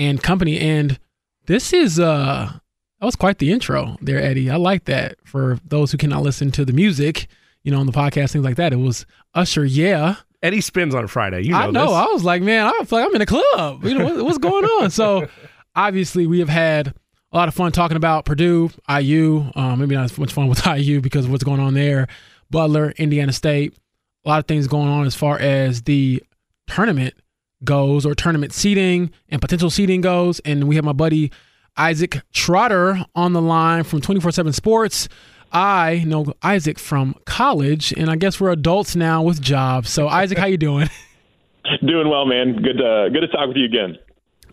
and Company. And this is, uh, that was quite the intro there, Eddie. I like that. For those who cannot listen to the music, you know, on the podcast, things like that, it was Usher, yeah. Eddie spins on Friday. You know I know. This. I was like, man, I feel like I'm in a club. You know, what, what's going on? So obviously, we have had a lot of fun talking about Purdue, IU. Um, maybe not as much fun with IU because of what's going on there. Butler, Indiana State. A lot of things going on as far as the tournament goes or tournament seating and potential seating goes. And we have my buddy Isaac Trotter on the line from 24 7 Sports. I know Isaac from college, and I guess we're adults now with jobs. So, Isaac, how you doing? Doing well, man. Good to good to talk with you again.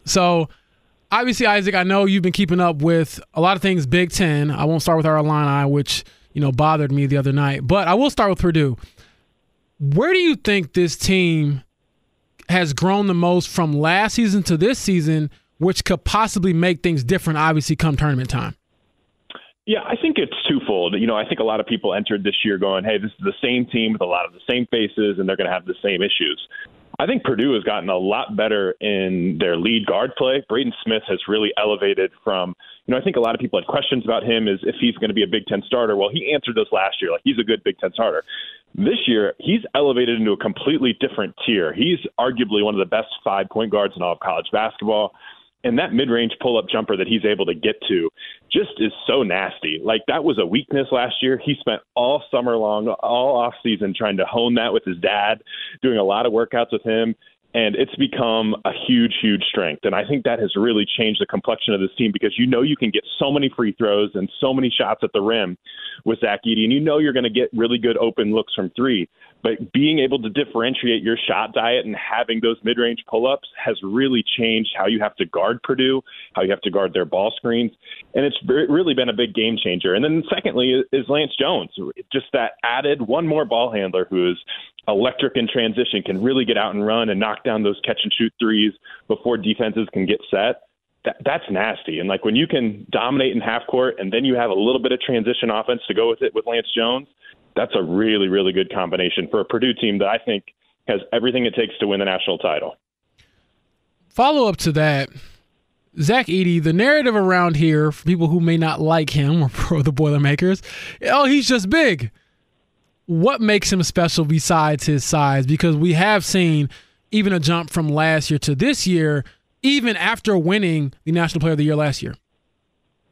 So, obviously, Isaac, I know you've been keeping up with a lot of things Big Ten. I won't start with our Illini, which you know bothered me the other night, but I will start with Purdue. Where do you think this team has grown the most from last season to this season, which could possibly make things different? Obviously, come tournament time. Yeah, I think it's twofold. You know, I think a lot of people entered this year going, hey, this is the same team with a lot of the same faces, and they're going to have the same issues. I think Purdue has gotten a lot better in their lead guard play. Braden Smith has really elevated from, you know, I think a lot of people had questions about him is if he's going to be a Big Ten starter. Well, he answered those last year. Like he's a good Big Ten starter. This year, he's elevated into a completely different tier. He's arguably one of the best five point guards in all of college basketball. And that mid range pull up jumper that he's able to get to just is so nasty. Like that was a weakness last year. He spent all summer long, all off season trying to hone that with his dad, doing a lot of workouts with him and it's become a huge, huge strength. And I think that has really changed the complexion of this team because you know you can get so many free throws and so many shots at the rim with Zach Edey, and you know you're going to get really good open looks from three. But being able to differentiate your shot diet and having those mid-range pull-ups has really changed how you have to guard Purdue, how you have to guard their ball screens, and it's really been a big game changer. And then secondly is Lance Jones, just that added one more ball handler who is electric in transition, can really get out and run and knock down those catch and shoot threes before defenses can get set. That, that's nasty. And like when you can dominate in half court and then you have a little bit of transition offense to go with it with Lance Jones, that's a really, really good combination for a Purdue team that I think has everything it takes to win the national title. Follow up to that. Zach Edey, the narrative around here for people who may not like him or the Boilermakers, oh, he's just big what makes him special besides his size? Because we have seen even a jump from last year to this year, even after winning the National Player of the Year last year.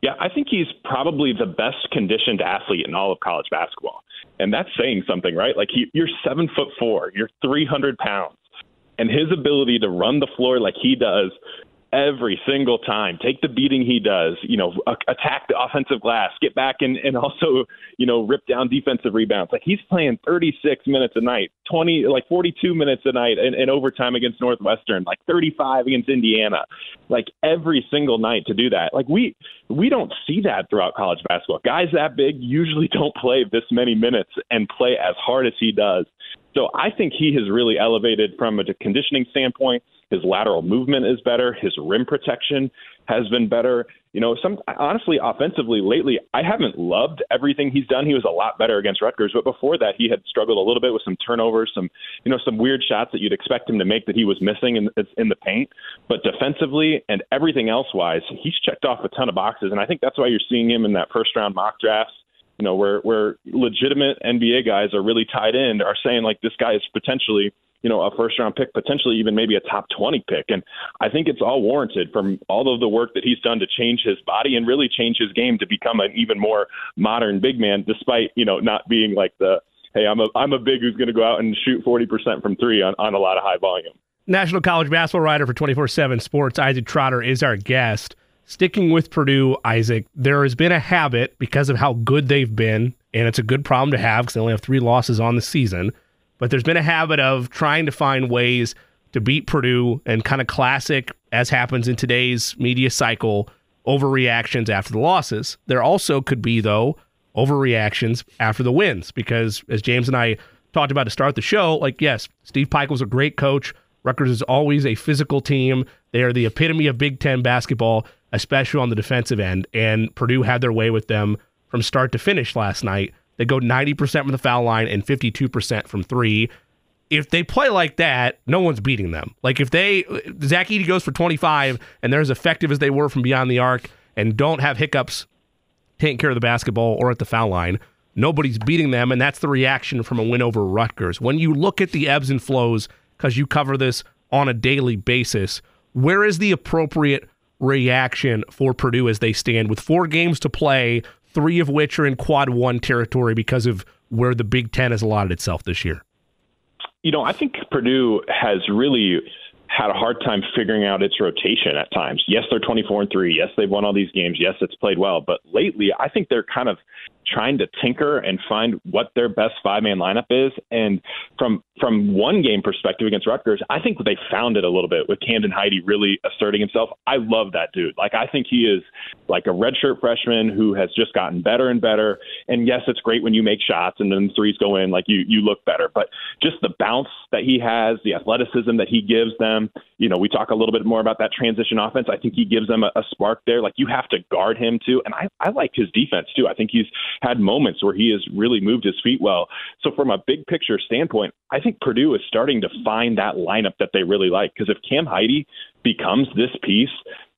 Yeah, I think he's probably the best conditioned athlete in all of college basketball. And that's saying something, right? Like he, you're seven foot four, you're 300 pounds, and his ability to run the floor like he does every single time. Take the beating he does, you know, attack the offensive glass, get back and, and also, you know, rip down defensive rebounds. Like he's playing 36 minutes a night, 20, like 42 minutes a night in, in overtime against Northwestern, like 35 against Indiana, like every single night to do that. Like we, we don't see that throughout college basketball. Guys that big usually don't play this many minutes and play as hard as he does. So I think he has really elevated from a conditioning standpoint. His lateral movement is better. His rim protection has been better. You know, some honestly, offensively lately, I haven't loved everything he's done. He was a lot better against Rutgers, but before that, he had struggled a little bit with some turnovers, some you know, some weird shots that you'd expect him to make that he was missing in in the paint. But defensively and everything else wise, he's checked off a ton of boxes, and I think that's why you're seeing him in that first round mock drafts you know, where where legitimate NBA guys are really tied in, are saying like this guy is potentially, you know, a first round pick, potentially even maybe a top 20 pick. And I think it's all warranted from all of the work that he's done to change his body and really change his game to become an even more modern big man, despite, you know, not being like the, hey, I'm a, I'm a big who's going to go out and shoot 40% from three on, on a lot of high volume. National college basketball writer for 24 7 Sports, Isaac Trotter, is our guest. Sticking with Purdue, Isaac, there has been a habit because of how good they've been, and it's a good problem to have because they only have three losses on the season. But there's been a habit of trying to find ways to beat Purdue and kind of classic as happens in today's media cycle, overreactions after the losses. There also could be, though, overreactions after the wins, because as James and I talked about to start the show, like, yes, Steve Pike was a great coach. Rutgers is always a physical team. They are the epitome of Big Ten basketball, especially on the defensive end. And Purdue had their way with them from start to finish last night. They go 90% from the foul line and 52% from three. If they play like that, no one's beating them. Like if they, Zach Edey goes for 25 and they're as effective as they were from beyond the arc and don't have hiccups taking care of the basketball or at the foul line, nobody's beating them. And that's the reaction from a win over Rutgers. When you look at the ebbs and flows, because you cover this on a daily basis, where is the appropriate reaction for Purdue as they stand with four games to play, three of which are in quad one territory because of where the Big Ten has allotted itself this year? You know, I think Purdue has really had a hard time figuring out its rotation at times. Yes, they're 24 and 3. Yes, they've won all these games. Yes, it's played well, but lately I think they're kind of trying to tinker and find what their best five-man lineup is and from from one game perspective against Rutgers, I think they found it a little bit with Camden Heide really asserting himself. I love that dude. Like I think he is like a redshirt freshman who has just gotten better and better. And yes, it's great when you make shots and then threes go in, like you you look better. But just the bounce that he has, the athleticism that he gives them. You know, we talk a little bit more about that transition offense. I think he gives them a, a spark there. Like you have to guard him too. And I I like his defense too. I think he's had moments where he has really moved his feet well. So from a big picture standpoint, I think Purdue is starting to find that lineup that they really like. Because if Cam Heide becomes this piece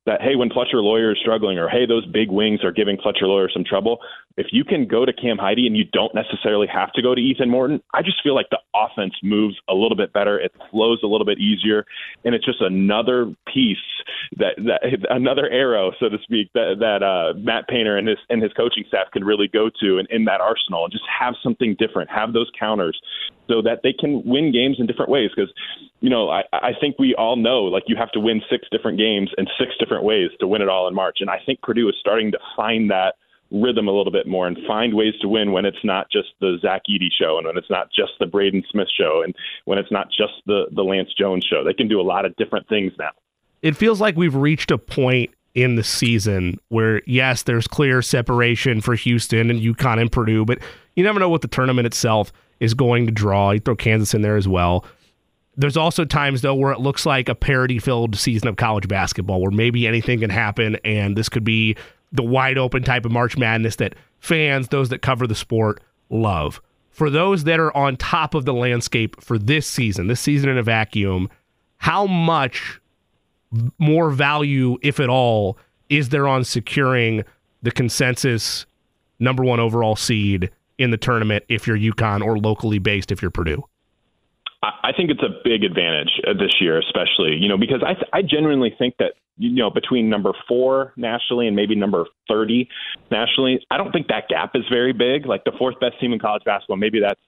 that hey, when Fletcher Loyer is struggling, or hey, those big wings are giving Fletcher Loyer some trouble. If you can go to Cam Heide and you don't necessarily have to go to Ethan Morton, I just feel like the offense moves a little bit better. It flows a little bit easier, and it's just another piece that, that another arrow, so to speak, that that uh, Matt Painter and his and his coaching staff can really go to and in that arsenal and just have something different, have those counters, so that they can win games in different ways. Because you know, I, I think we all know like you have to win six different games and six different ways to win it all in March. And I think Purdue is starting to find that rhythm a little bit more and find ways to win when it's not just the Zach Edey show and when it's not just the Braden Smith show and when it's not just the, the Lance Jones show. They can do a lot of different things now. It feels like we've reached a point in the season where yes, there's clear separation for Houston and UConn and Purdue, but you never know what the tournament itself is going to draw. You throw Kansas in there as well. There's also times though where it looks like a parody filled season of college basketball where maybe anything can happen and this could be the wide open type of March Madness that fans, those that cover the sport, love. For those that are on top of the landscape for this season, this season in a vacuum, how much more value, if at all, is there on securing the consensus number one overall seed in the tournament if you're UConn or locally based if you're Purdue? I think it's a big advantage uh, this year, especially you know because I I genuinely think that you know between number four nationally and maybe number thirty nationally, I don't think that gap is very big. Like the fourth best team in college basketball, maybe that's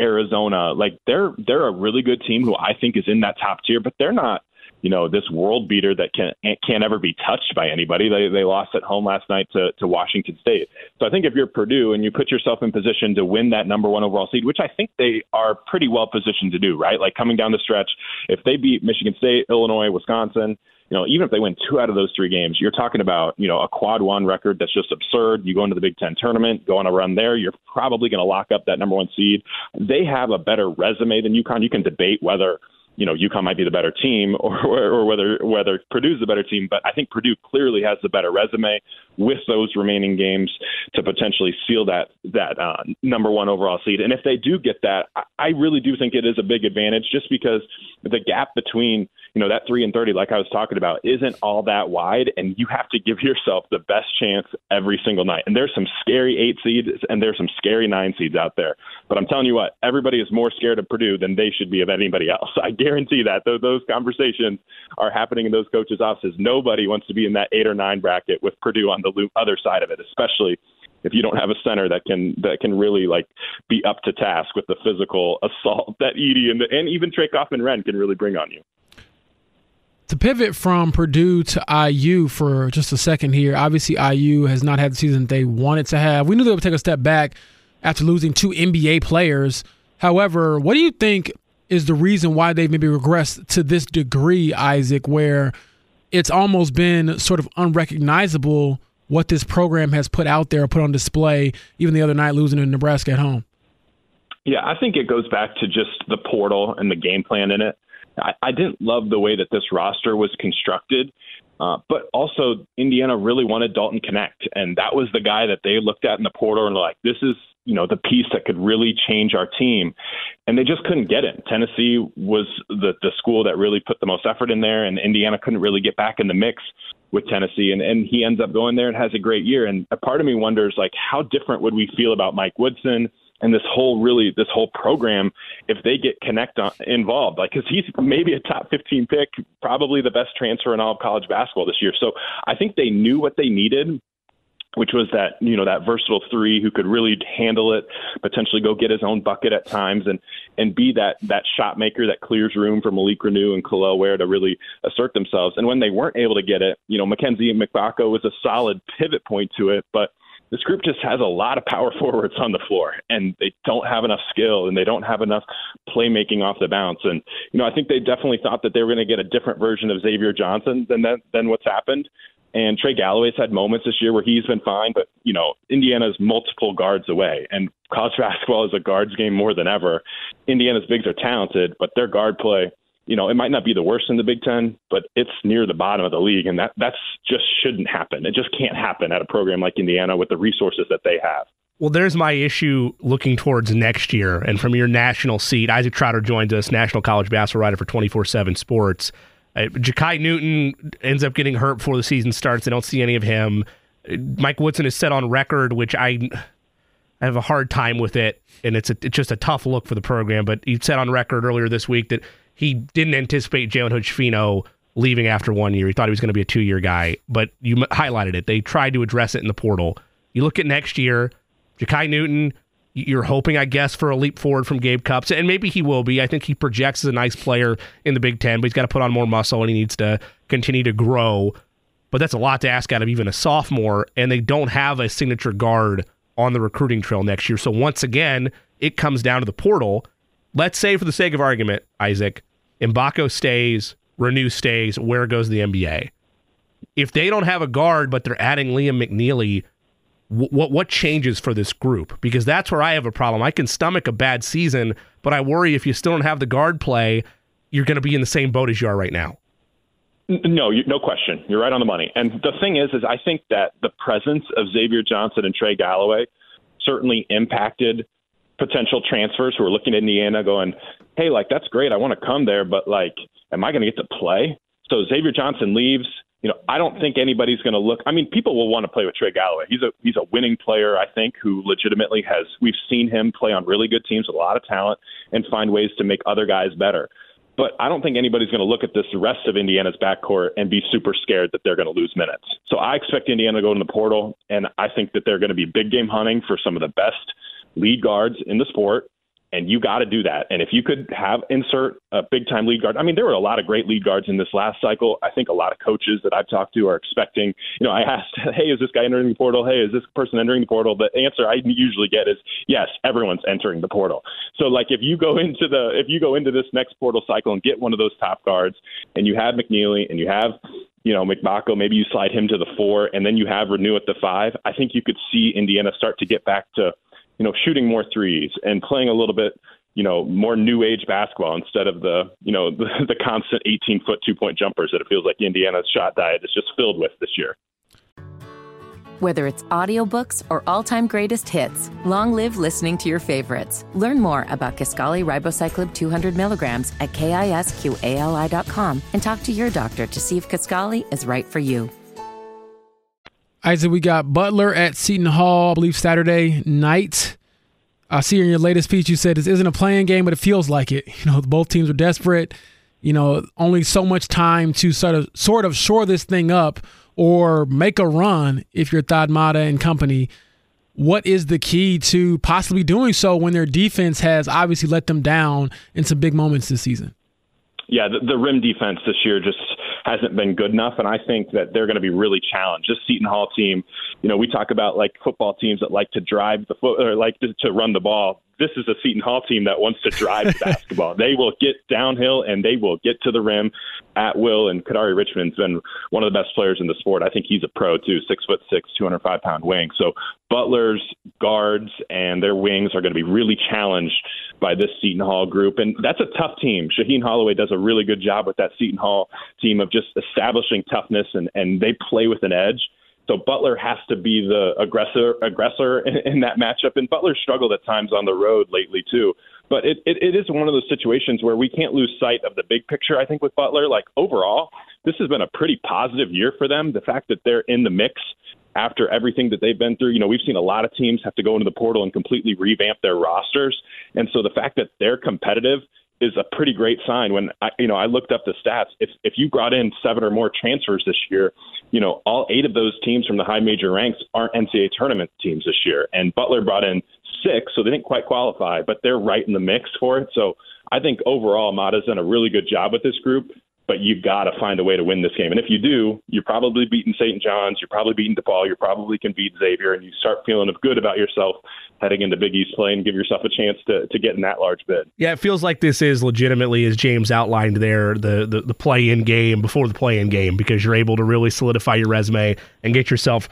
Arizona. Like they're they're a really good team who I think is in that top tier, but they're not you know this world beater that can can't ever be touched by anybody. They they lost at home last night to to Washington State. So I think if you're Purdue and you put yourself in position to win that number one overall seed, which I think they are pretty well positioned to do, right? Like coming down the stretch, if they beat Michigan State, Illinois, Wisconsin, you know, even if they win two out of those three games, you're talking about, you know, a quad one record that's just absurd. You go into the Big Ten tournament, go on a run there, you're probably going to lock up that number one seed. They have a better resume than UConn. You can debate whether you know UConn might be the better team or, or whether whether Purdue's the better team, but I think Purdue clearly has the better resume with those remaining games to potentially seal that that uh, number one overall seed. And if they do get that, I really do think it is a big advantage, just because the gap between you know that three and thirty, like I was talking about, isn't all that wide, and you have to give yourself the best chance every single night. And there's some scary eight seeds and there's some scary nine seeds out there. But I'm telling you what, everybody is more scared of Purdue than they should be of anybody else. I guarantee that. Those conversations are happening in those coaches' offices. Nobody wants to be in that eight or nine bracket with Purdue on the other side of it, especially if you don't have a center that can that can really like be up to task with the physical assault that Edey and the, and even Trey Kaufman-Renn can really bring on you. To pivot from Purdue to IU for just a second here, obviously IU has not had the season they wanted to have. We knew they would take a step back after losing two NBA players. However, what do you think is the reason why they've maybe regressed to this degree, Isaac, where it's almost been sort of unrecognizable what this program has put out there, put on display, even the other night losing to Nebraska at home. Yeah, I think it goes back to just the portal and the game plan in it. I, I didn't love the way that this roster was constructed, uh, but also Indiana really wanted Dalton Knecht, and that was the guy that they looked at in the portal and like, this is you know the piece that could really change our team, and they just couldn't get it. Tennessee was the the school that really put the most effort in there, and Indiana couldn't really get back in the mix with Tennessee, and and he ends up going there and has a great year. And a part of me wonders like how different would we feel about Mike Woodson? And this whole really this whole program if they get Knecht on, uh, involved like because he's maybe a top 15 pick probably the best transfer in all of college basketball this year so i think they knew what they needed which was that you know that versatile three who could really handle it, potentially go get his own bucket at times, and and be that that shot maker that clears room for Malik Reneau and Kel'el Ware to really assert themselves. And when they weren't able to get it, you know Mackenzie Mgbako was a solid pivot point to it, but this group just has a lot of power forwards on the floor, and they don't have enough skill and they don't have enough playmaking off the bounce. And you know, I think they definitely thought that they were going to get a different version of Xavier Johnson than that, than what's happened. And Trey Galloway's had moments this year where he's been fine, but you know, Indiana's multiple guards away, and college basketball is a guards game more than ever. Indiana's bigs are talented, but their guard play you know, it might not be the worst in the Big Ten, but it's near the bottom of the league, and that that's just shouldn't happen. It just can't happen at a program like Indiana with the resources that they have. Well, there's my issue looking towards next year, and from your national seat, Isaac Trotter joins us, national college basketball writer for 24/7 Sports. Uh, Jakai Newton ends up getting hurt before the season starts. I don't see any of him. Mike Woodson is set on record, which I I have a hard time with it, and it's a, it's just a tough look for the program. But he said on record earlier this week that he didn't anticipate Jalen Hood-Schifino leaving after one year. He thought he was going to be a two year guy, but you highlighted it. They tried to address it in the portal. You look at next year, Jakai Newton, you're hoping, I guess, for a leap forward from Gabe Cupps, and maybe he will be. I think he projects as a nice player in the Big Ten, but he's got to put on more muscle and he needs to continue to grow. But that's a lot to ask out of even a sophomore, and they don't have a signature guard on the recruiting trail next year. So once again, it comes down to the portal let's say for the sake of argument, Isaac, Mgbako stays, Reneau stays, Ware goes the NBA? If they don't have a guard, but they're adding Liam McNeely, what what changes for this group? Because that's where I have a problem. I can stomach a bad season, but I worry if you still don't have the guard play, you're going to be in the same boat as you are right now. No, no question. You're right on the money. And the thing is, is I think that the presence of Xavier Johnson and Trey Galloway certainly impacted potential transfers who are looking at Indiana going, hey, like, that's great. I want to come there, but, like, am I going to get to play? So Xavier Johnson leaves. You know, I don't think anybody's going to look. I mean, people will want to play with Trey Galloway. He's a he's a winning player, I think, who legitimately has. We've seen him play on really good teams a lot of talent and find ways to make other guys better. But I don't think anybody's going to look at this rest of Indiana's backcourt and be super scared that they're going to lose minutes. So I expect Indiana to go in the portal, and I think that they're going to be big game hunting for some of the best lead guards in the sport, and you got to do that. And if you could have insert a big time lead guard, I mean, there were a lot of great lead guards in this last cycle. I think a lot of coaches that I've talked to are expecting. You know, I asked, "Hey, is this guy entering the portal? Hey, is this person entering the portal?" The answer I usually get is yes, everyone's entering the portal. So, like, if you go into the if you go into this next portal cycle and get one of those top guards, and you have McNeely and you have you know, Mgbako, maybe you slide him to the four, and then you have Reneau at the five. I think you could see Indiana start to get back to you know, shooting more threes and playing a little bit, you know, more new age basketball instead of the, you know, the, the constant 18 foot two point jumpers that it feels like Indiana's shot diet is just filled with this year. Whether it's audiobooks or all-time greatest hits, long live listening to your favorites. Learn more about Kisqali Ribociclib 200 milligrams at kisqali.com and talk to your doctor to see if Kisqali is right for you. Isaac, we got Butler at Seton Hall, I believe Saturday night. I see in your latest piece you said this isn't a play in game, but it feels like it. You know, both teams are desperate. You know, only so much time to sort of sort of shore this thing up or make a run if you're Thad Matta and company. What is the key to possibly doing so when their defense has obviously let them down in some big moments this season? Yeah, the, the rim defense this year just hasn't been good enough, and I think that they're going to be really challenged. This Seton Hall team, you know, we talk about like football teams that like to drive the foot or like to, to run the ball. this is a Seton Hall team that wants to drive the basketball. They will get downhill and they will get to the rim at will. And Kadary Richmond's been one of the best players in the sport. I think he's a pro too, six foot six, 205 pound wing. So Butler's guards and their wings are going to be really challenged by this Seton Hall group. And that's a tough team. Shaheen Holloway does a really good job with that Seton Hall team of just establishing toughness and, and they play with an edge. So Butler has to be the aggressor aggressor in, in that matchup. And Butler struggled at times on the road lately too. But it, it, it is one of those situations where we can't lose sight of the big picture. I think with Butler, like overall, this has been a pretty positive year for them. The fact that they're in the mix after everything that they've been through. You know, we've seen a lot of teams have to go into the portal and completely revamp their rosters. And so the fact that they're competitive is a pretty great sign. When I, you know, I looked up the stats. If if you brought in seven or more transfers this year, you know, all eight of those teams from the high major ranks aren't NCAA tournament teams this year. And Butler brought in six, so they didn't quite qualify, but they're right in the mix for it. So I think overall, Matta's done a really good job with this group but you've got to find a way to win this game. And if you do, you're probably beating St. John's, you're probably beating DePaul, you probably can beat Xavier, and you start feeling good about yourself heading into Big East play and give yourself a chance to, to get in that large bid. Yeah, it feels like this is legitimately, as James outlined there, the, the, the play in game before the play in game because you're able to really solidify your resume and get yourself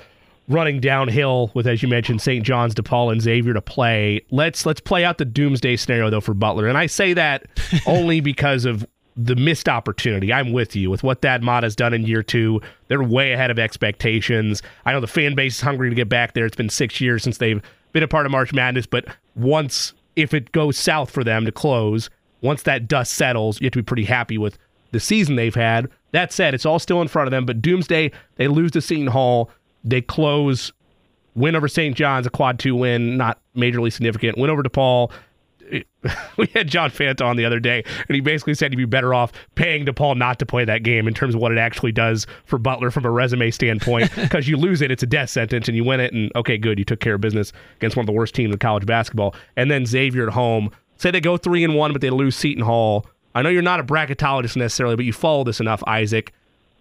running downhill with, as you mentioned, St. John's, DePaul, and Xavier to play. Let's let's play out the doomsday scenario though for Butler, and I say that only because of the missed opportunity. I'm with you with what Thad Matta has done in year two. They're way ahead of expectations. I know the fan base is hungry to get back there. It's been six years since they've been a part of March Madness, but once if it goes south for them to close, once that dust settles, you have to be pretty happy with the season they've had. That said, it's all still in front of them. But Doomsday, they lose to Seton Hall. They close, win over St. John's, a quad two win, not majorly significant. Win over DePaul, we had John Fanta on the other day, and he basically said he'd be better off paying DePaul not to play that game in terms of what it actually does for Butler from a resume standpoint. Because you lose it, it's a death sentence, and you win it, and okay, good, you took care of business against one of the worst teams in college basketball. And then Xavier at home, say they go three and one, but they lose Seton Hall. I know you're not a bracketologist necessarily, but you follow this enough, Isaac.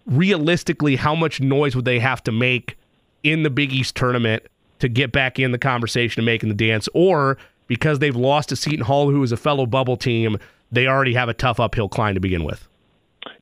Realistically, how much noise would they have to make in the Big East tournament to get back in the conversation and making the dance? Or because they've lost to Seton Hall, who is a fellow bubble team, they already have a tough uphill climb to begin with.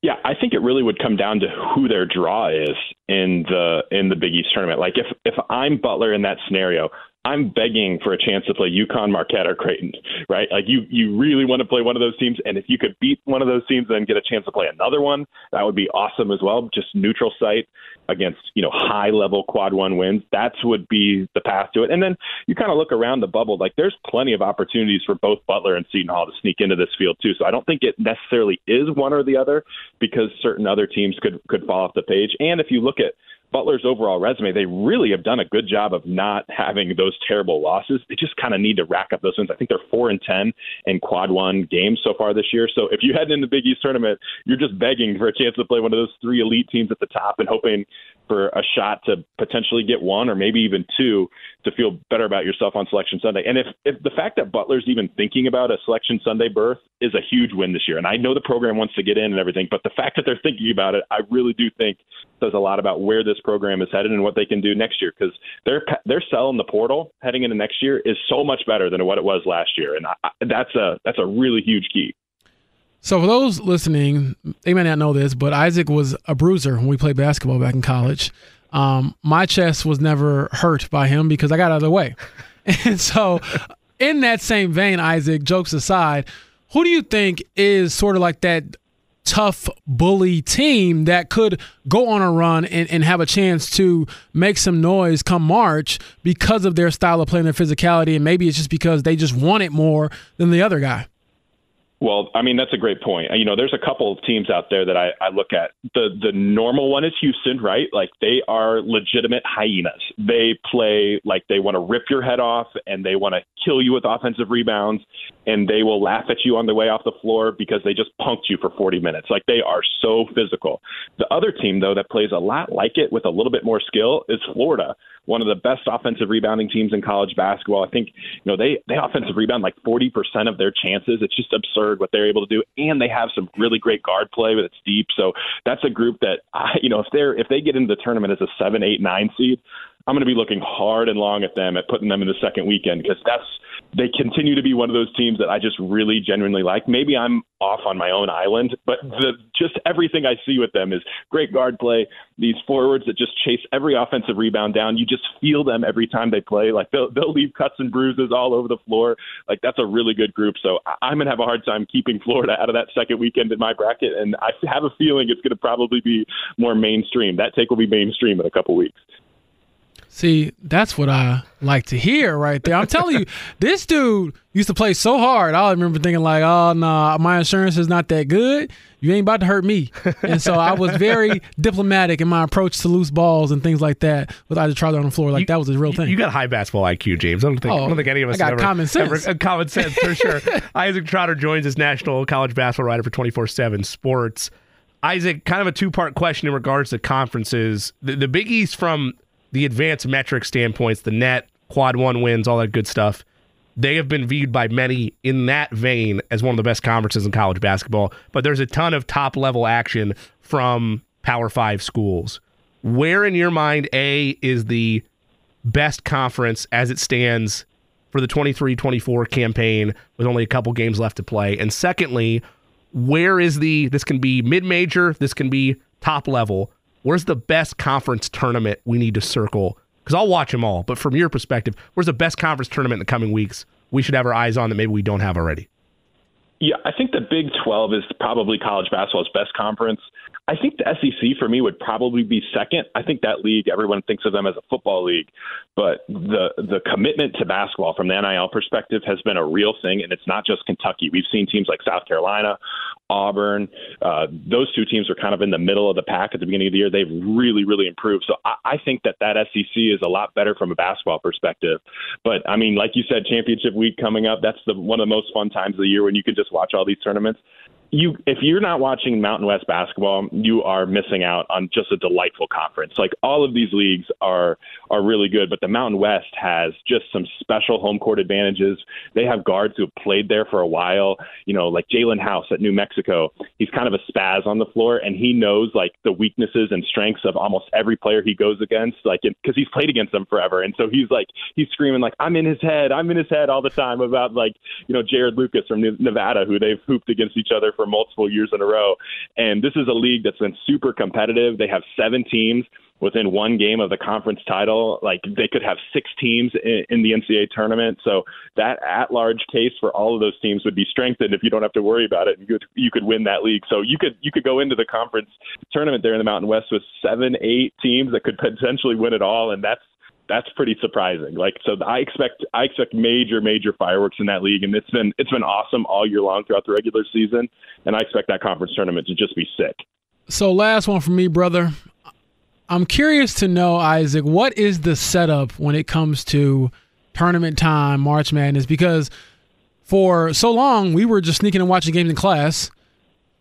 Yeah, I think it really would come down to who their draw is in the in the Big East tournament. Like if if I'm Butler in that scenario, I'm begging for a chance to play UConn, Marquette, or Creighton, right? Like you, you really want to play one of those teams, and if you could beat one of those teams, then get a chance to play another one, that would be awesome as well. Just neutral site against you know high level quad one wins. That would be the path to it. And then you kind of look around the bubble, like there's plenty of opportunities for both Butler and Seton Hall to sneak into this field too. So I don't think it necessarily is one or the other because certain other teams could could fall off the page. And if you look at Butler's overall resume, they really have done a good job of not having those terrible losses. They just kind of need to rack up those wins. I think they're four and ten in quad one games so far this year. So if you head into the Big East tournament, you're just begging for a chance to play one of those three elite teams at the top and hoping for a shot to potentially get one or maybe even two to feel better about yourself on Selection Sunday. And if if the fact that Butler's even thinking about a Selection Sunday berth is a huge win this year, and I know the program wants to get in and everything, but the fact that they're thinking about it, I really do think says a lot about where this program is headed and what they can do next year because they're they're selling the portal heading into next year is so much better than what it was last year, and I, that's a that's a really huge key. So for those listening, they may not know this, but Isaac was a bruiser when we played basketball back in college. Um, my chest was never hurt by him because I got out of the way. And so, in that same vein, Isaac, jokes aside, who do you think is sort of like that tough bully team that could go on a run and, and have a chance to make some noise come March because of their style of playing, their physicality, and maybe it's just because they just want it more than the other guy. Well, I mean that's a great point. You know, there's a couple of teams out there that I, I look at. The the normal one is Houston, right? Like they are legitimate hyenas. They play like they want to rip your head off and they want to kill you with offensive rebounds and they will laugh at you on the way off the floor because they just punked you for 40 minutes. Like they are so physical. The other team though that plays a lot like it with a little bit more skill is Florida one of the best offensive rebounding teams in college basketball. I think you know they they offensive rebound like 40% of their chances. It's just absurd what they're able to do, and they have some really great guard play with it's deep. So that's a group that I you know if they're if they get into the tournament as a seven, eight, nine seed, I'm going to be looking hard and long at them at putting them in the second weekend because that's they continue to be one of those teams that I just really genuinely like. Maybe I'm off on my own island, but mm-hmm. the, just everything I see with them is great guard play. These forwards that just chase every offensive rebound down. You just feel them every time they play. Like they'll they'll leave cuts and bruises all over the floor. Like that's a really good group. So I'm gonna have a hard time keeping Florida out of that second weekend in my bracket, and I have a feeling it's gonna probably be more mainstream. That take will be mainstream in a couple weeks. See, that's what I like to hear right there. I'm telling you, this dude used to play so hard. I remember thinking like, "Oh no, nah, my insurance is not that good. You ain't about to hurt me." And so I was very diplomatic in my approach to loose balls and things like that with Isaac Trotter on the floor. Like you, that was a real thing. You got high basketball IQ, James. I don't think, oh, I don't think any of us I got ever, common sense. Ever, uh, common sense for sure. Isaac Trotter joins as national college basketball writer for 24/7 Sports. Isaac, kind of a two-part question in regards to conferences. The, the Big East from the advanced metric standpoints, the net, quad one wins, all that good stuff, they have been viewed by many in that vein as one of the best conferences in college basketball. But there's a ton of top level action from Power Five schools. Where in your mind, A, is the best conference as it stands for the 23 24 campaign with only a couple games left to play? And secondly, where is the, this can be mid major, this can be top level where's the best conference tournament we need to circle? Because I'll watch them all, but from your perspective, where's the best conference tournament in the coming weeks we should have our eyes on that maybe we don't have already? Yeah, I think the Big 12 is probably college basketball's best conference. I think the SEC for me would probably be second. I think that league everyone thinks of them as a football league, but the the commitment to basketball from the NIL perspective has been a real thing, and it's not just Kentucky. We've seen teams like South Carolina, Auburn. Uh, those two teams were kind of in the middle of the pack at the beginning of the year. They've really, really improved. So I, I think that that SEC is a lot better from a basketball perspective. But I mean, like you said, championship week coming up. That's the one of the most fun times of the year when you can just watch all these tournaments you if you're not watching Mountain West basketball, you are missing out on just a delightful conference. Like all of these leagues are are really good, but the Mountain West has just some special home court advantages. They have guards who have played there for a while. You know, like Jalen House at New Mexico. He's kind of a spaz on the floor, and he knows like the weaknesses and strengths of almost every player he goes against. Like because he's played against them forever, and so he's like he's screaming like I'm in his head, I'm in his head all the time about like you know Jarod Lucas from Nevada, who they've hooped against each other for multiple years in a row. And this is a league that's been super competitive. They have seven teams within one game of the conference title. Like they could have six teams in, in the NCAA tournament. So that at-large case for all of those teams would be strengthened if you don't have to worry about it. You could you could win that league. So you could you could go into the conference tournament there in the Mountain West with seven, eight teams that could potentially win it all, and that's that's pretty surprising. Like so, I expect I expect major major fireworks in that league, and it's been it's been awesome all year long throughout the regular season, and I expect that conference tournament to just be sick. So last one for me, brother. I'm curious to know, Isaac, what is the setup when it comes to tournament time, March Madness? Because for so long we were just sneaking and watching games in class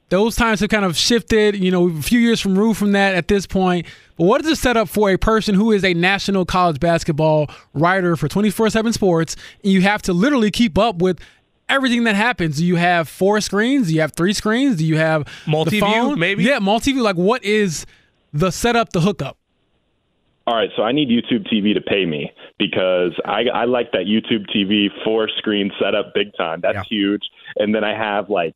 those times have kind of shifted, you know, a few years from removed from that at this point. But what is the setup for a person who is a national college basketball writer for 24 7 sports? And you have to literally keep up with everything that happens. Do you have four screens? Do you have three screens? Do you have multi view, maybe? Yeah, multi view. Like, what is the setup, the hookup? All right, so I need YouTube TV to pay me because I, I like that YouTube TV four screen setup big time. That's yeah. huge. And then I have like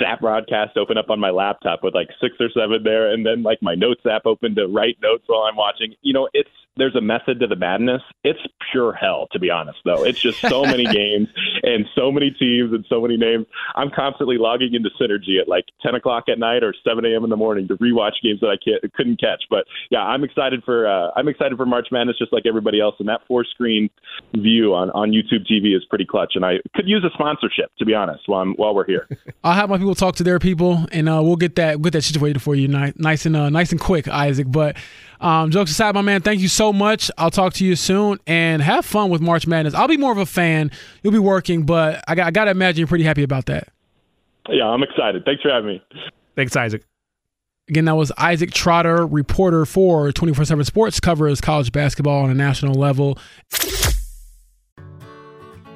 Zap broadcast open up on my laptop with like six or seven there, and then like my notes app open to write notes while I'm watching. You know, it's there's a method to the madness. It's pure hell, to be honest, though. It's just so many games and so many teams and so many names. I'm constantly logging into Synergy at like 10 o'clock at night or 7 a.m. in the morning to rewatch games that I can't, couldn't catch. But yeah, I'm excited for uh, I'm excited for March Madness, just like everybody else. And that four screen view on, on YouTube TV is pretty clutch. And I could use a sponsorship, to be honest, while I'm, while we're here. I'll have my people talk to their people, and uh, we'll get that get that situated for you, nice, nice and uh, nice and quick, Isaac. But um, jokes aside, my man, thank you so much. I'll talk to you soon and have fun with March Madness. I'll be more of a fan. You'll be working, but I got, I got to imagine you're pretty happy about that. Yeah, I'm excited. Thanks for having me. Thanks, Isaac. Again, that was Isaac Trotter, reporter for 24 7 Sports, covers college basketball on a national level.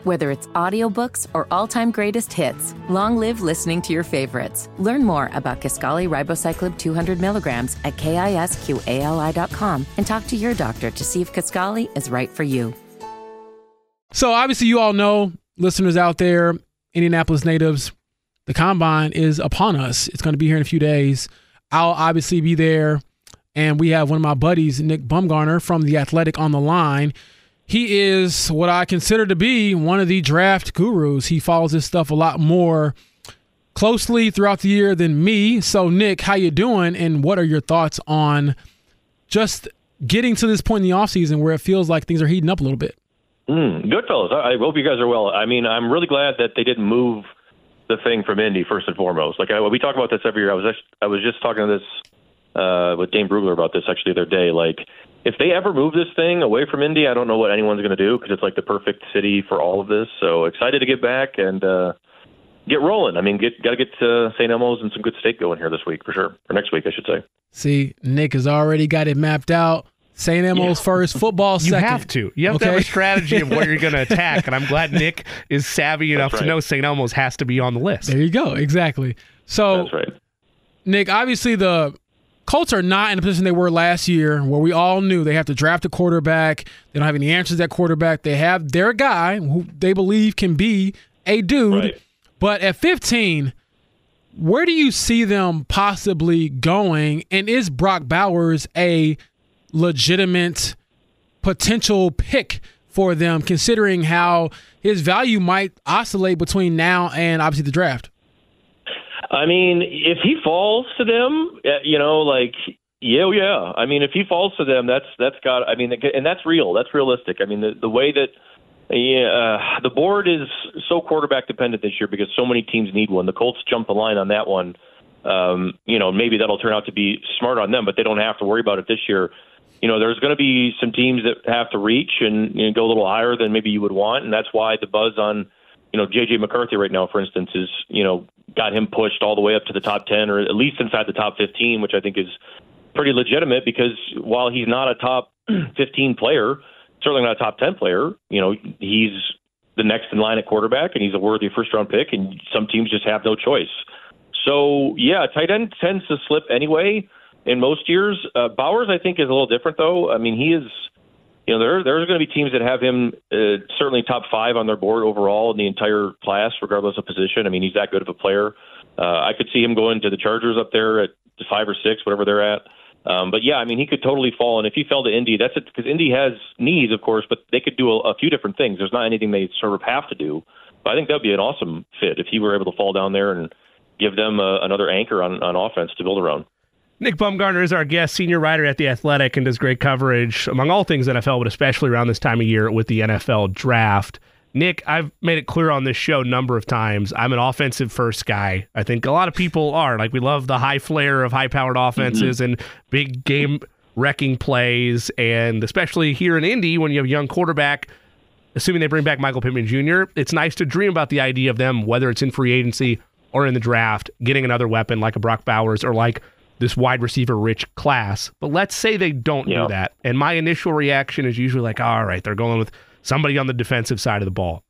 Whether it's audiobooks or all-time greatest hits, long live listening to your favorites. Learn more about Kisqali Ribociclib 200 milligrams at kisqali.com and talk to your doctor to see if Kisqali is right for you. So obviously, you all know listeners out there, Indianapolis natives, the combine is upon us. It's going to be here in a few days. I'll obviously be there. And we have one of my buddies, Nick Baumgardner from The Athletic, on the line. He is what I consider to be one of the draft gurus. He follows this stuff a lot more closely throughout the year than me. So, Nick, how you doing? And what are your thoughts on just getting to this point in the offseason where it feels like things are heating up a little bit? Mm, good fellas. I hope you guys are well. I mean, I'm really glad that they didn't move the thing from Indy first and foremost. Like I, we talk about this every year. I was just, I was just talking to this uh, with Dane Brugler about this actually the other day. Like if they ever move this thing away from Indy, I don't know what anyone's going to do because it's like the perfect city for all of this. So excited to get back and uh, get rolling. I mean, get got to get to St. Elmo's and some good steak going here this week for sure, or next week I should say. See, Nick has already got it mapped out. St. Elmo's yeah. first, football second. You have to. You have okay? to have a strategy of what you're going to attack, and I'm glad Nick is savvy enough right. to know St. Elmo's has to be on the list. There you go. Exactly. So, right. Nick, obviously the Colts are not in the position they were last year, where we all knew they have to draft a quarterback. They don't have any answers at quarterback. They have their guy who they believe can be a dude, right. but at 15 where do you see them possibly going? And is Brock Bowers a legitimate potential pick for them, considering how his value might oscillate between now and obviously the draft? I mean, if he falls to them, uh, you know, like yeah, yeah. I mean, if he falls to them, that's that's got. I mean, and that's real. That's realistic. I mean, the the way that yeah, uh, the board is so quarterback dependent this year because so many teams need one. The Colts jumped the line on that one. Um, you know, maybe that'll turn out to be smart on them, but they don't have to worry about it this year you know, there's going to be some teams that have to reach and you know, go a little higher than maybe you would want, and that's why the buzz on, you know, JJ McCarthy right now, for instance, is you know got him pushed all the way up to the top ten or at least inside the top 15, which I think is pretty legitimate because while he's not a top 15 player, certainly not a top 10 player, you know, he's the next in line at quarterback and he's a worthy first round pick, and some teams just have no choice. So yeah, tight end tends to slip anyway in most years. Uh, Bowers, I think, is a little different, though. I mean, he is, you know, there there's going to be teams that have him uh, certainly top five on their board overall in the entire class, regardless of position. I mean, he's that good of a player. Uh, I could see him going to the Chargers up there at five or six, whatever they're at. Um, but yeah, I mean, he could totally fall. And if he fell to Indy, that's it, because Indy has needs, of course, but they could do a, a few different things. There's not anything they sort of have to do. But I think that'd be an awesome fit if he were able to fall down there and give them uh, another anchor on, on offense to build around. Nick Baumgardner is our guest, senior writer at The Athletic, and does great coverage among all things NFL, but especially around this time of year with the NFL draft. Nick, I've made it clear on this show a number of times. I'm an offensive first guy. I think a lot of people are. Like, we love the high flair of high powered offenses mm-hmm. and big game wrecking plays. And especially here in Indy, when you have a young quarterback, assuming they bring back Michael Pittman Jr., it's nice to dream about the idea of them, whether it's in free agency or in the draft, getting another weapon like a Brock Bowers or like this wide receiver rich class. But let's say they don't yeah. do that. And my initial reaction is usually like, all right, they're going with somebody on the defensive side of the ball.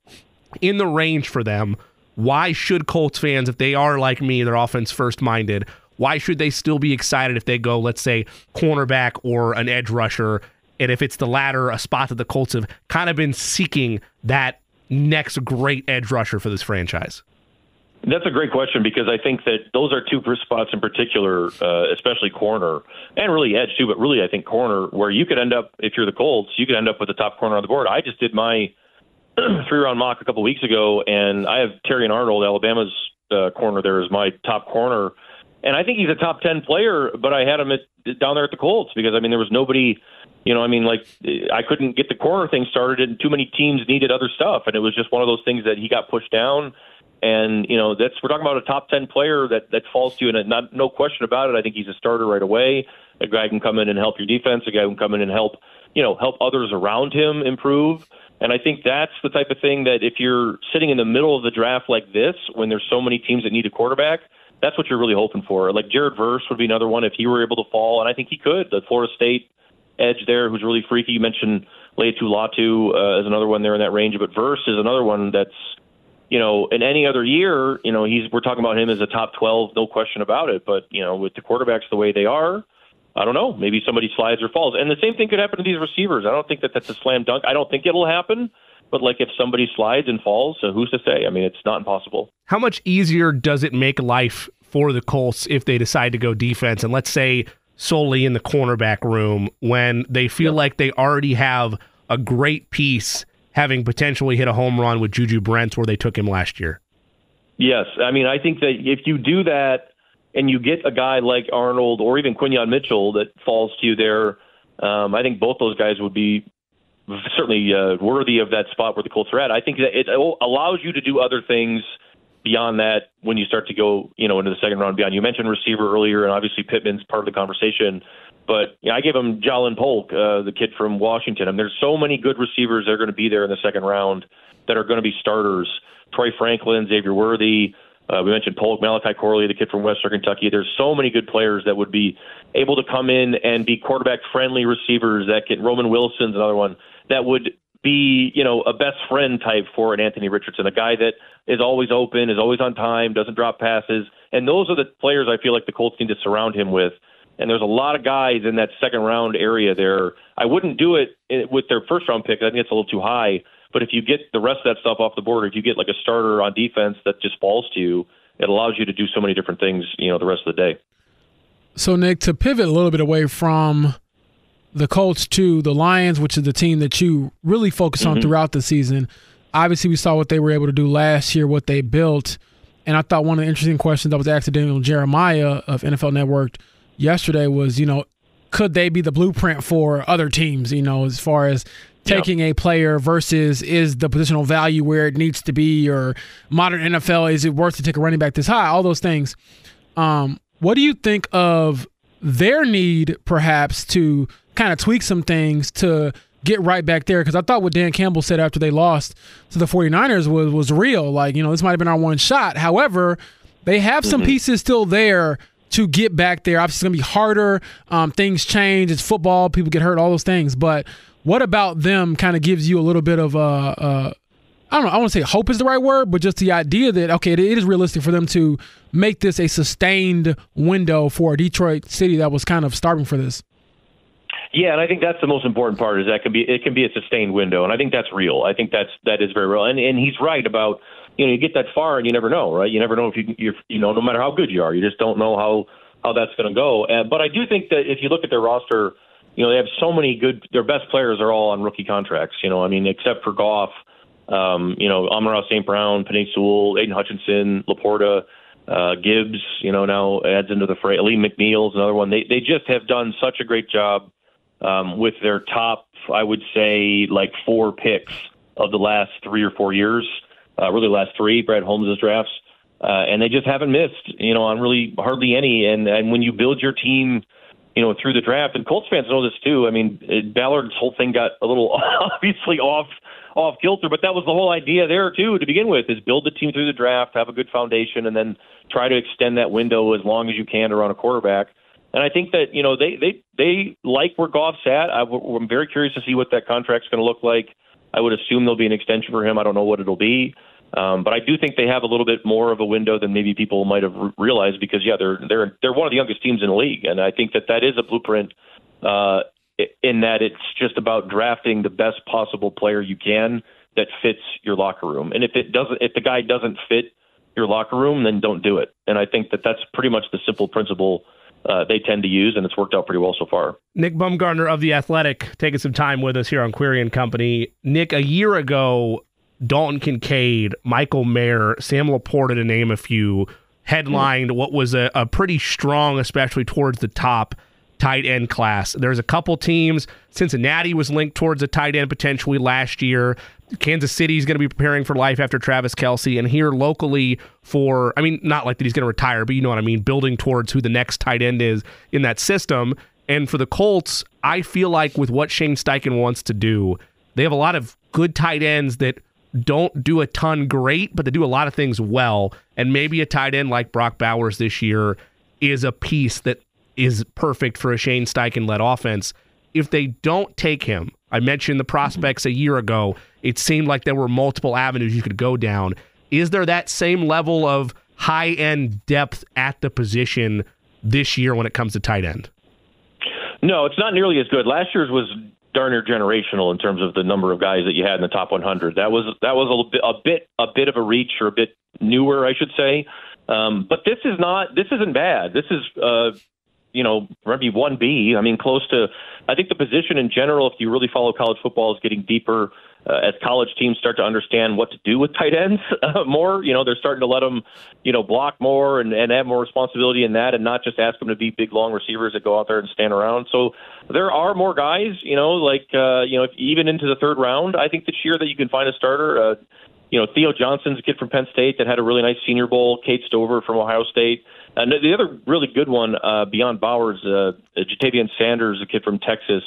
In the range for them, why should Colts fans, if they are like me, they're offense first minded, why should they still be excited if they go, let's say, cornerback or an edge rusher? And if it's the latter, a spot that the Colts have kind of been seeking that next great edge rusher for this franchise? That's a great question because I think that those are two spots in particular, uh, especially corner and really edge too, but really I think corner where you could end up if you're the Colts, you could end up with the top corner on the board. I just did my three round mock a couple weeks ago, and I have Terrion Arnold, Alabama's uh, corner there, as my top corner, and I think he's a top ten player. But I had him at, down there at the Colts because I mean there was nobody. You know, I mean, like I couldn't get the corner thing started, and too many teams needed other stuff, and it was just one of those things that he got pushed down and you know that's we're talking about a top ten player that that falls to you, and not no question about it. I think he's a starter right away. A guy can come in and help your defense. A guy can come in and help you know help others around him improve. And I think that's the type of thing that if you're sitting in the middle of the draft like this, when there's so many teams that need a quarterback, that's what you're really hoping for. Like Jared Verse would be another one if he were able to fall, and I think he could. The Florida State edge there, who's really freaky. You mentioned Laiatu Latu uh, as another one there in that range, but Verse is another one that's you know, in any other year, you know, he's we're talking about him as a top 12, no question about it. But you know, with the quarterbacks the way they are, I don't know. Maybe somebody slides or falls, and the same thing could happen to these receivers. I don't think that that's a slam dunk. I don't think it'll happen, But like if somebody slides and falls, so who's to say? I mean, it's not impossible. How much easier does it make life for the Colts if they decide to go defense and let's say solely in the cornerback room when they feel yep. like they already have a great piece having potentially hit a home run with Juju Brents where they took him last year? Yes. I mean, I think that if you do that and you get a guy like Arnold or even Quinyon Mitchell that falls to you there, um, I think both those guys would be certainly uh, worthy of that spot where the Colts are at. I think that it allows you to do other things beyond that when you start to go, you know, into the second round beyond. You mentioned receiver earlier, and obviously Pittman's part of the conversation. But you know, I gave him Ja'Lynn Polk, uh, the kid from Washington. I mean, there's so many good receivers that are going to be there in the second round that are going to be starters. Troy Franklin, Xavier Worthy. Uh, we mentioned Polk, Malachi Corley, the kid from Western Kentucky. There's so many good players that would be able to come in and be quarterback friendly receivers that can. Roman Wilson's another one that would be, you know, a best friend type for an Anthony Richardson, a guy that is always open, is always on time, doesn't drop passes. And those are the players I feel like the Colts need to surround him with. And there's a lot of guys in that second round area there. I wouldn't do it with their first round pick. I think it's a little too high. But if you get the rest of that stuff off the board, if you get like a starter on defense that just falls to you, it allows you to do so many different things, you know, the rest of the day. So Nick, to pivot a little bit away from the Colts to the Lions, which is the team that you really focus on mm-hmm. throughout the season. Obviously, we saw what they were able to do last year, what they built. And I thought one of the interesting questions that was asked to Daniel Jeremiah of NFL Network yesterday was, you know, could they be the blueprint for other teams, you know, as far as taking yep. a player versus is the positional value where it needs to be or modern NFL, is it worth to take a running back this high? All those things. Um, what do you think of their need perhaps to kind of tweak some things to get right back there because I thought what Dan Campbell said after they lost to the 49ers was was real. Like, you know, this might have been our one shot. However, they have some mm-hmm. pieces still there to get back there. Obviously, it's going to be harder. Um, things change. It's football. People get hurt, all those things. But what about them kind of gives you a little bit of a, a I don't know, I want to say hope is the right word, but just the idea that, okay, it is realistic for them to make this a sustained window for Detroit City that was kind of starving for this. Yeah, and I think that's the most important part is that can be it can be a sustained window, and I think that's real. I think that's that is very real, and and he's right about you know you get that far and you never know, right? You never know if you you you know no matter how good you are, you just don't know how how that's going to go. Uh, but I do think that if you look at their roster, you know they have so many good. Their best players are all on rookie contracts. You know, I mean, except for Goff, um, you know, Amon-Ra St. Brown, Penei Sewell, Aidan Hutchinson, LaPorta. Uh, Gibbs, you know, now adds into the fray. Lee McNeil's another one. They they just have done such a great job um, with their top, I would say, like four picks of the last three or four years, uh, really last three, Brad Holmes' drafts. Uh, and they just haven't missed, you know, on really hardly any. And, and when you build your team, you know, through the draft, and Colts fans know this too. I mean, it, Ballard's whole thing got a little obviously off off kilter, but that was the whole idea there too to begin with: is build the team through the draft, have a good foundation, and then try to extend that window as long as you can to run a quarterback. And I think that you know they they they like where Goff's at. I, am very curious to see what that contract's going to look like. I would assume there'll be an extension for him. I don't know what it'll be, um, but I do think they have a little bit more of a window than maybe people might have realized because yeah, they're they're they're one of the youngest teams in the league, and I think that that is a blueprint uh, in that it's just about drafting the best possible player you can that fits your locker room. And if it doesn't, if the guy doesn't fit your locker room, then don't do it. And I think that that's pretty much the simple principle uh, they tend to use, and it's worked out pretty well so far. Nick Baumgardner of The Athletic taking some time with us here on Query and Company. Nick, a year ago, Dalton Kincaid, Michael Mayer, Sam LaPorta, to name a few, headlined what was a, a pretty strong, especially towards the top, tight end class. There's a couple teams. Cincinnati was linked towards a tight end potentially last year. Kansas City is going to be preparing for life after Travis Kelce, and here locally for, I mean, not like that he's going to retire, but you know what I mean, building towards who the next tight end is in that system. And for the Colts, I feel like with what Shane Steichen wants to do, they have a lot of good tight ends that don't do a ton great, but they do a lot of things well. And maybe a tight end like Brock Bowers this year is a piece that is perfect for a Shane Steichen led offense. If they don't take him, I mentioned the prospects a year ago. It seemed like there were multiple avenues you could go down. Is there that same level of high end depth at the position this year when it comes to tight end? No, it's not nearly as good. Last year's was darn near generational in terms of the number of guys that you had in the top 100. That was that was a bit a bit a bit of a reach or a bit newer, I should say. Um, but this is not this isn't bad. This is uh, you know maybe one B. I mean, close to. I think the position in general, if you really follow college football, is getting deeper uh, as college teams start to understand what to do with tight ends uh, more. You know, they're starting to let them, you know, block more and, and have more responsibility in that, and not just ask them to be big long receivers that go out there and stand around. So there are more guys, you know, like uh, you know, even into the third round. I think this year that you can find a starter. Uh, you know, Theo Johnson's a kid from Penn State that had a really nice Senior Bowl. Cade Stover from Ohio State. And the other really good one uh, beyond Bowers, uh, Ja'Tavion Sanders, a kid from Texas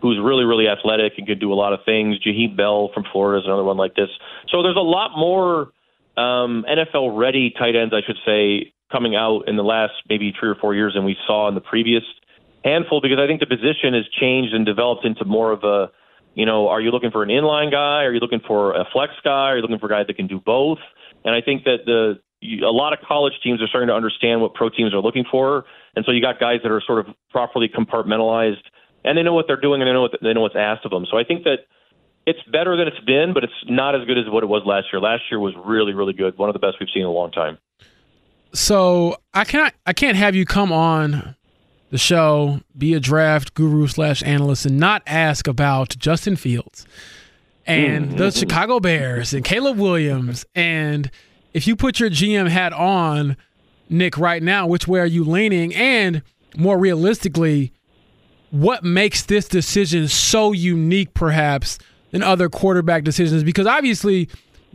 who's really, really athletic and can do a lot of things. Jaheim Bell from Florida is another one like this. So there's a lot more um, NFL ready tight ends, I should say, coming out in the last maybe three or four years than we saw in the previous handful because I think the position has changed and developed into more of a, you know, are you looking for an inline guy? Are you looking for a flex guy? Are you looking for a guy that can do both? And I think that the a lot of college teams are starting to understand what pro teams are looking for, and so you got guys that are sort of properly compartmentalized and they know what they're doing and they know what they know what's asked of them. So I think that it's better than it's been, but it's not as good as what it was last year. Last year was really really good, one of the best we've seen in a long time. So I can't I can't have you come on the show, be a draft guru slash analyst, and not ask about Justin Fields and mm-hmm. the Chicago Bears and Caleb Williams. And if you put your GM hat on, Nick, right now, which way are you leaning? And more realistically, what makes this decision so unique, perhaps, than other quarterback decisions? Because obviously,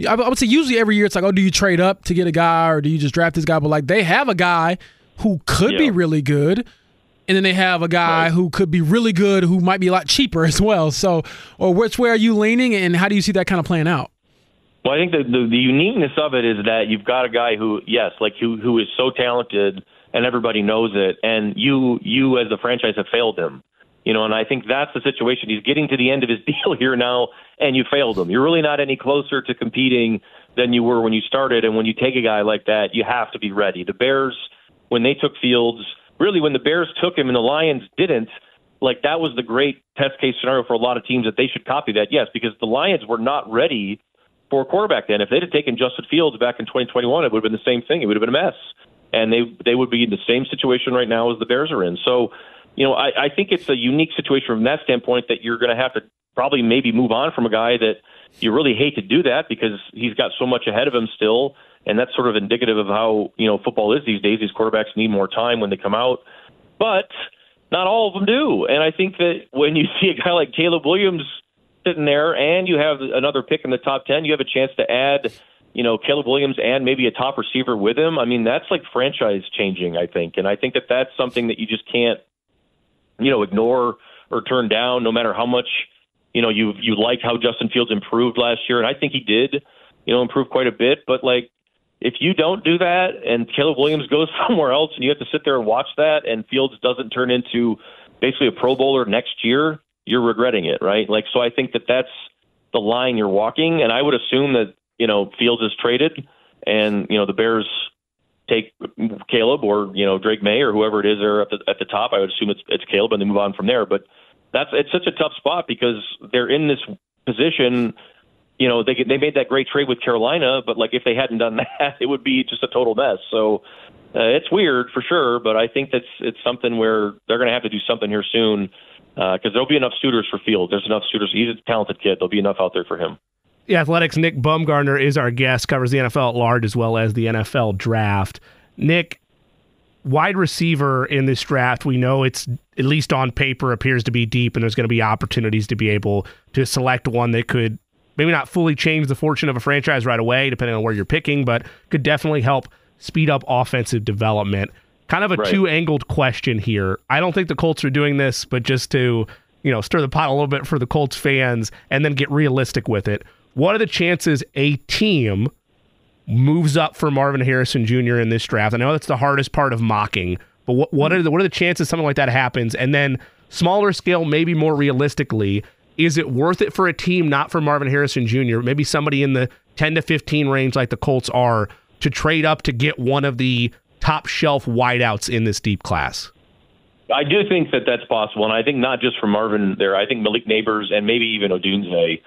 I would say usually every year it's like, oh, do you trade up to get a guy or do you just draft this guy? But like they have a guy who could yeah. be really good. And then they have a guy right. who could be really good, who might be a lot cheaper as well. So, or which way are you leaning, and how do you see that kind of playing out? Well, I think the, the the uniqueness of it is that you've got a guy who, yes, like who who is so talented and everybody knows it. And you, you as the franchise have failed him. You know, and I think that's the situation. He's getting to the end of his deal here now, and you failed him. You're really not any closer to competing than you were when you started. And when you take a guy like that, you have to be ready. The Bears, when they took Fields, really when the Bears took him and the Lions didn't, like that was the great test case scenario for a lot of teams that they should copy that. Yes, because the Lions were not ready for a quarterback then. If they'd have taken Justin Fields back in 2021, it would have been the same thing. It would have been a mess and they they would be in the same situation right now as the Bears are in. So, you know, I, I think it's a unique situation from that standpoint that you're going to have to probably maybe move on from a guy that you really hate to do that because he's got so much ahead of him still, and that's sort of indicative of how you know football is these days. These quarterbacks need more time when they come out, but not all of them do. And I think that when you see a guy like Caleb Williams sitting there, and you have another pick in the top ten, you have a chance to add you know, Caleb Williams and maybe a top receiver with him, I mean, that's like franchise changing, I think. And I think that that's something that you just can't, you know, ignore or turn down no matter how much, you know, you you like how Justin Fields improved last year. And I think he did, you know, improve quite a bit. But like, if you don't do that and Caleb Williams goes somewhere else and you have to sit there and watch that and Fields doesn't turn into basically a Pro Bowler next year, you're regretting it, right? Like, so I think that that's the line you're walking. And I would assume that you know Fields is traded, and you know the Bears take Caleb or you know Drake Maye or whoever it is there at the at the top. I would assume it's it's Caleb, and they move on from there. But that's it's such a tough spot because they're in this position. You know they they made that great trade with Carolina, but like if they hadn't done that, it would be just a total mess. So uh, it's weird for sure, but I think that's it's something where they're going to have to do something here soon because uh, there'll be enough suitors for Field. There's enough suitors. He's a talented kid. There'll be enough out there for him. The Athletics' Nick Baumgardner is our guest, covers the NFL at large as well as the NFL draft. Nick, wide receiver in this draft, we know it's at least on paper appears to be deep, and there's going to be opportunities to be able to select one that could maybe not fully change the fortune of a franchise right away, depending on where you're picking, but could definitely help speed up offensive development. Kind of a right. two angled question here. I don't think the Colts are doing this, but just to you know stir the pot a little bit for the Colts fans and then get realistic with it. What are the chances a team moves up for Marvin Harrison Jr. in this draft? I know that's the hardest part of mocking, but what, what are the what are the chances something like that happens? And then smaller scale, maybe more realistically, is it worth it for a team not for Marvin Harrison Jr., maybe somebody in the 10 to 15 range like the Colts are, to trade up to get one of the top shelf wideouts in this deep class? I do think that that's possible, and I think not just for Marvin there. I think Malik Nabers and maybe even Odunze,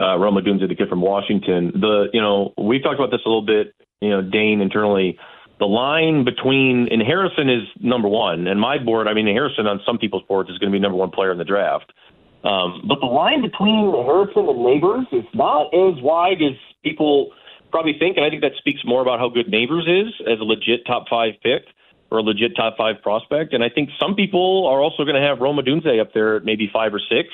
uh, Rome Odunze, the kid from Washington. The you know we've talked about this a little bit. You know, Dane internally, the line between and Harrison is number one, and my board. I mean, Harrison on some people's boards is going to be number one player in the draft. Um, but the line between Harrison and Nabers is not as wide as people probably think, and I think that speaks more about how good Nabers is as a legit top five pick or a legit top five prospect. And I think some people are also going to have Roma Odunze up there at maybe five or six.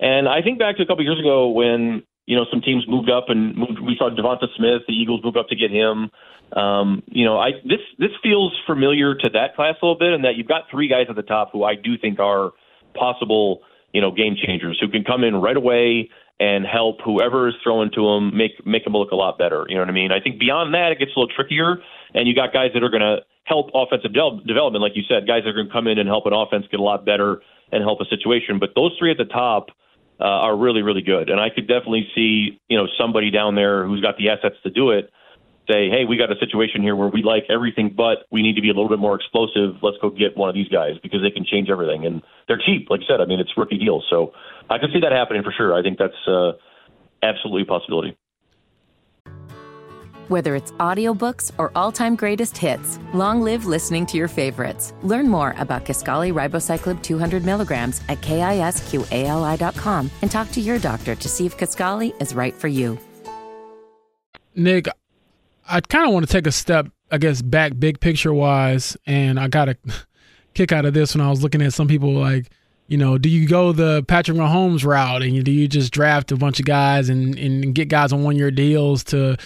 And I think back to a couple years ago when you know some teams moved up and moved, we saw Devonta Smith, the Eagles move up to get him. Um, you know, I this this feels familiar to that class a little bit, and that you've got three guys at the top who I do think are possible you know, game changers who can come in right away and help whoever is throwing to them make make them look a lot better. You know what I mean? I think beyond that, it gets a little trickier, and you got guys that are going to help offensive de- development, like you said, guys that are going to come in and help an offense get a lot better and help a situation. But those three at the top uh, are really, really good, and I could definitely see you know somebody down there who's got the assets to do it say, hey, we got a situation here where we like everything, but we need to be a little bit more explosive. Let's go get one of these guys because they can change everything. And they're cheap, like I said. I mean, it's rookie deals. So I could see that happening for sure. I think that's uh, absolutely a possibility. Whether it's audiobooks or all-time greatest hits, long live listening to your favorites. Learn more about Kisqali Ribociclib 200 milligrams at kisqali.com and talk to your doctor to see if Kisqali is right for you. Nick, I kind of want to take a step, I guess, back big picture wise, and I got a kick out of this when I was looking at some people like, you know, do you go the Patrick Mahomes route and do you just draft a bunch of guys and, and get guys on one year deals to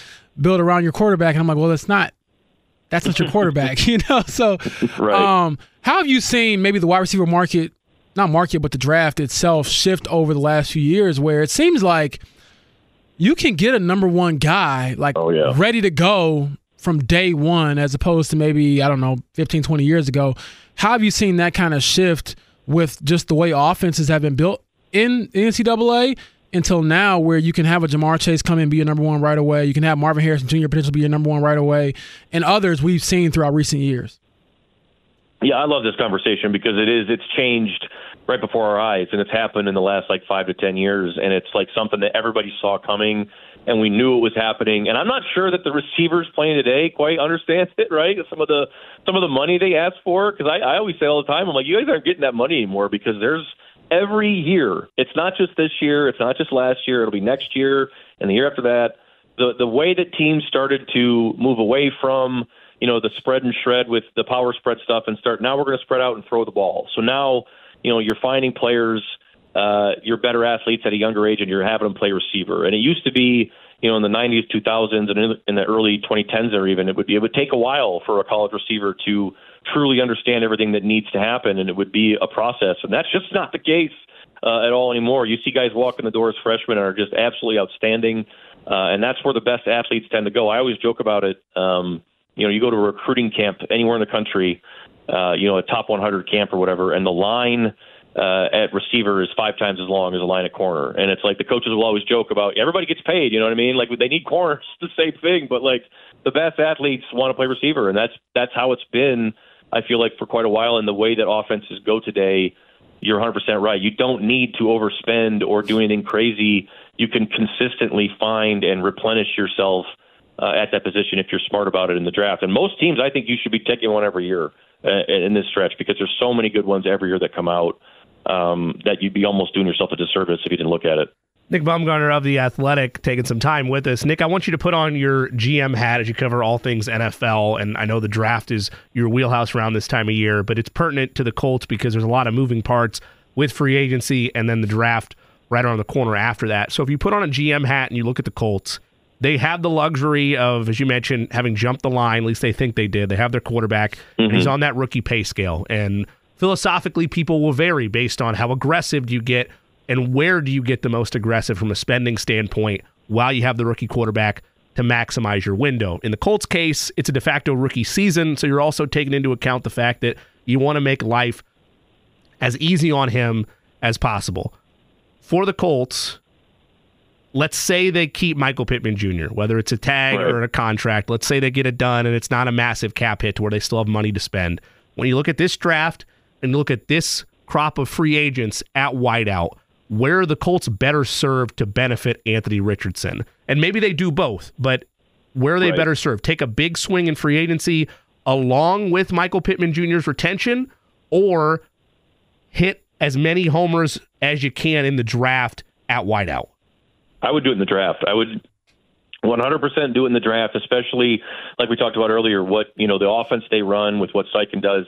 build around your quarterback? And I'm like, well, that's not that's not your quarterback, you know. So, right. um, how have you seen maybe the wide receiver market, not market, but the draft itself shift over the last few years, where it seems like you can get a number one guy like oh, yeah. ready to go from day one as opposed to maybe i don't know 15 20 years ago how have you seen that kind of shift with just the way offenses have been built in the ncaa until now where you can have a Ja'Marr Chase come in and be your number one right away. You can have marvin harrison jr potentially be your number one right away. And others we've seen throughout recent years. Yeah i love this conversation because it is it's changed right before our eyes, and it's happened in the last like five to ten years, and it's like something that everybody saw coming, and we knew it was happening. And I'm not sure that the receivers playing today quite understand it, right? Some of the some of the money they ask for, because I, I always say all the time, I'm like, you guys aren't getting that money anymore because there's every year. It's not just this year, it's not just last year. It'll be next year and the year after that. The the way that teams started to move away from you know the spread and shred with the power spread stuff and start now we're going to spread out and throw the ball. So now you know, you're finding players, uh, you're better athletes at a younger age, and you're having them play receiver. And it used to be, you know, in the 90s, 2000s, and in the early 2010s, or even it would be, it would take a while for a college receiver to truly understand everything that needs to happen, and it would be a process. And that's just not the case uh, at all anymore. You see guys walk in the door as freshmen and are just absolutely outstanding, uh, and that's where the best athletes tend to go. I always joke about it. Um, you know, you go to a recruiting camp anywhere in the country uh, you know, a top 100 camp or whatever, and the line uh, at receiver is five times as long as a line at corner. And it's like the coaches will always joke about everybody gets paid. You know what I mean? Like they need corners, the same thing. But like the best athletes want to play receiver, and that's that's how it's been. I feel like for quite a while. And the way that offenses go today, you're 100% right. You don't need to overspend or do anything crazy. You can consistently find and replenish yourself uh, at that position if you're smart about it in the draft. And most teams, I think you should be taking one every year uh, in this stretch because there's so many good ones every year that come out um, that you'd be almost doing yourself a disservice if you didn't look at it. Nick Baumgardner of The Athletic taking some time with us. Nick, I want you to put on your GM hat as you cover all things NFL. And I know the draft is your wheelhouse around this time of year, but it's pertinent to the Colts because there's a lot of moving parts with free agency and then the draft right around the corner after that. So if you put on a GM hat and you look at the Colts, they have the luxury of, as you mentioned, having jumped the line. At least they think they did. They have their quarterback. Mm-hmm. He's on that rookie pay scale. And philosophically, people will vary based on how aggressive do you get and where do you get the most aggressive from a spending standpoint while you have the rookie quarterback to maximize your window. In the Colts case, it's a de facto rookie season, so you're also taking into account the fact that you want to make life as easy on him as possible. For the Colts, let's say they keep Michael Pittman Jr., whether it's a tag right. or a contract, let's say they get it done and it's not a massive cap hit to where they still have money to spend. When you look at this draft and you look at this crop of free agents at wideout, where are the Colts better served to benefit Anthony Richardson? And maybe they do both, but where are they Right. better served? Take a big swing in free agency along with Michael Pittman Jr.'s retention, or hit as many homers as you can in the draft at wideout. I would do it in the draft. I would 100% do it in the draft, especially like we talked about earlier. What you know, the offense they run with what Steichen does.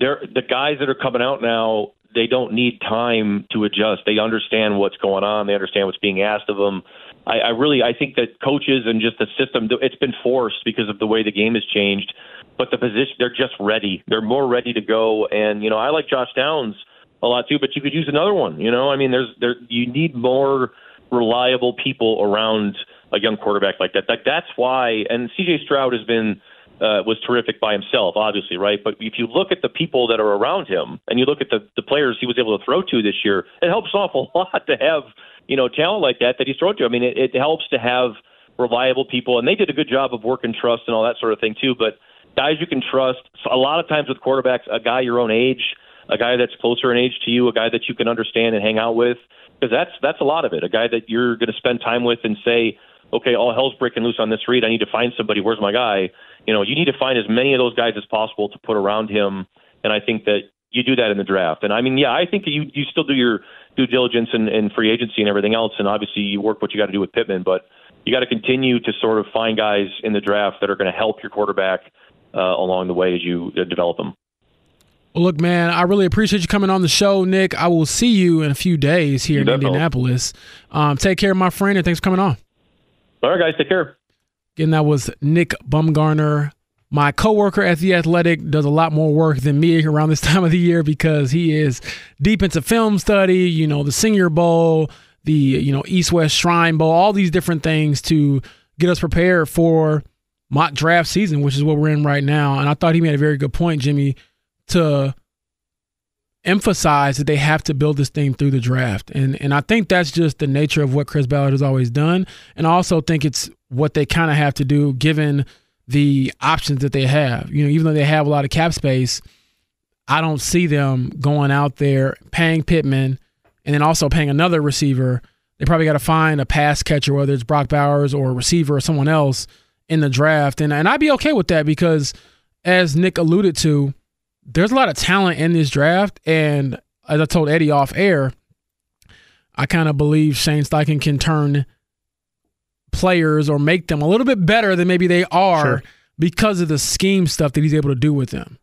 They're the guys that are coming out now. They don't need time to adjust. They understand what's going on. They understand what's being asked of them. I, I really, I think that coaches and just the system, it's been forced because of the way the game has changed. But the position, they're just ready. They're more ready to go. And you know, I like Josh Downs a lot too, but you could use another one. You know, I mean, there's there you need more reliable people around a young quarterback like that. Like that's why. And C.J. Stroud has been uh, was terrific by himself, obviously, right? But if you look at the people that are around him, and you look at the the players he was able to throw to this year, it helps an awful lot to have you know talent like that that he's thrown to. I mean, it, it helps to have reliable people, and they did a good job of work and trust and all that sort of thing too. But guys you can trust. So a lot of times with quarterbacks, a guy your own age, a guy that's closer in age to you, a guy that you can understand and hang out with, because that's that's a lot of it. A guy that you're going to spend time with and say, okay, all hell's breaking loose on this read. I need to find somebody. Where's my guy? You know, you need to find as many of those guys as possible to put around him. And I think that you do that in the draft. And I mean, yeah, I think you you still do your due diligence and, and free agency and everything else. And obviously, you work what you got to do with Pittman, but you got to continue to sort of find guys in the draft that are going to help your quarterback uh, along the way as you uh, develop them. Well, look, man, I really appreciate you coming on the show, Nick. I will see you in a few days here You in. Indianapolis. Um, take care, my friend, and thanks for coming on. All right, guys, take care. Again, that was Nick Baumgardner. My coworker at The Athletic does a lot more work than me around this time of the year because he is deep into film study, you know, the Senior Bowl, the, you know, East West Shrine Bowl, all these different things to get us prepared for mock draft season, which is what we're in right now. And I thought he made a very good point, Jimmy, to emphasize that they have to build this thing through the draft. And and I think that's just the nature of what Chris Ballard has always done. And I also think it's what they kind of have to do given the options that they have. You know, even though they have a lot of cap space, I don't see them going out there paying Pittman and then also paying another receiver. They probably got to find a pass catcher, whether it's Brock Bowers or a receiver or someone else in the draft. And and I'd be okay with that because as Nick alluded to, there's a lot of talent in this draft. And as I told Eddie off air, I kind of believe Shane Steichen can turn players or make them a little bit better than maybe they are Sure. because of the scheme stuff that he's able to do with them.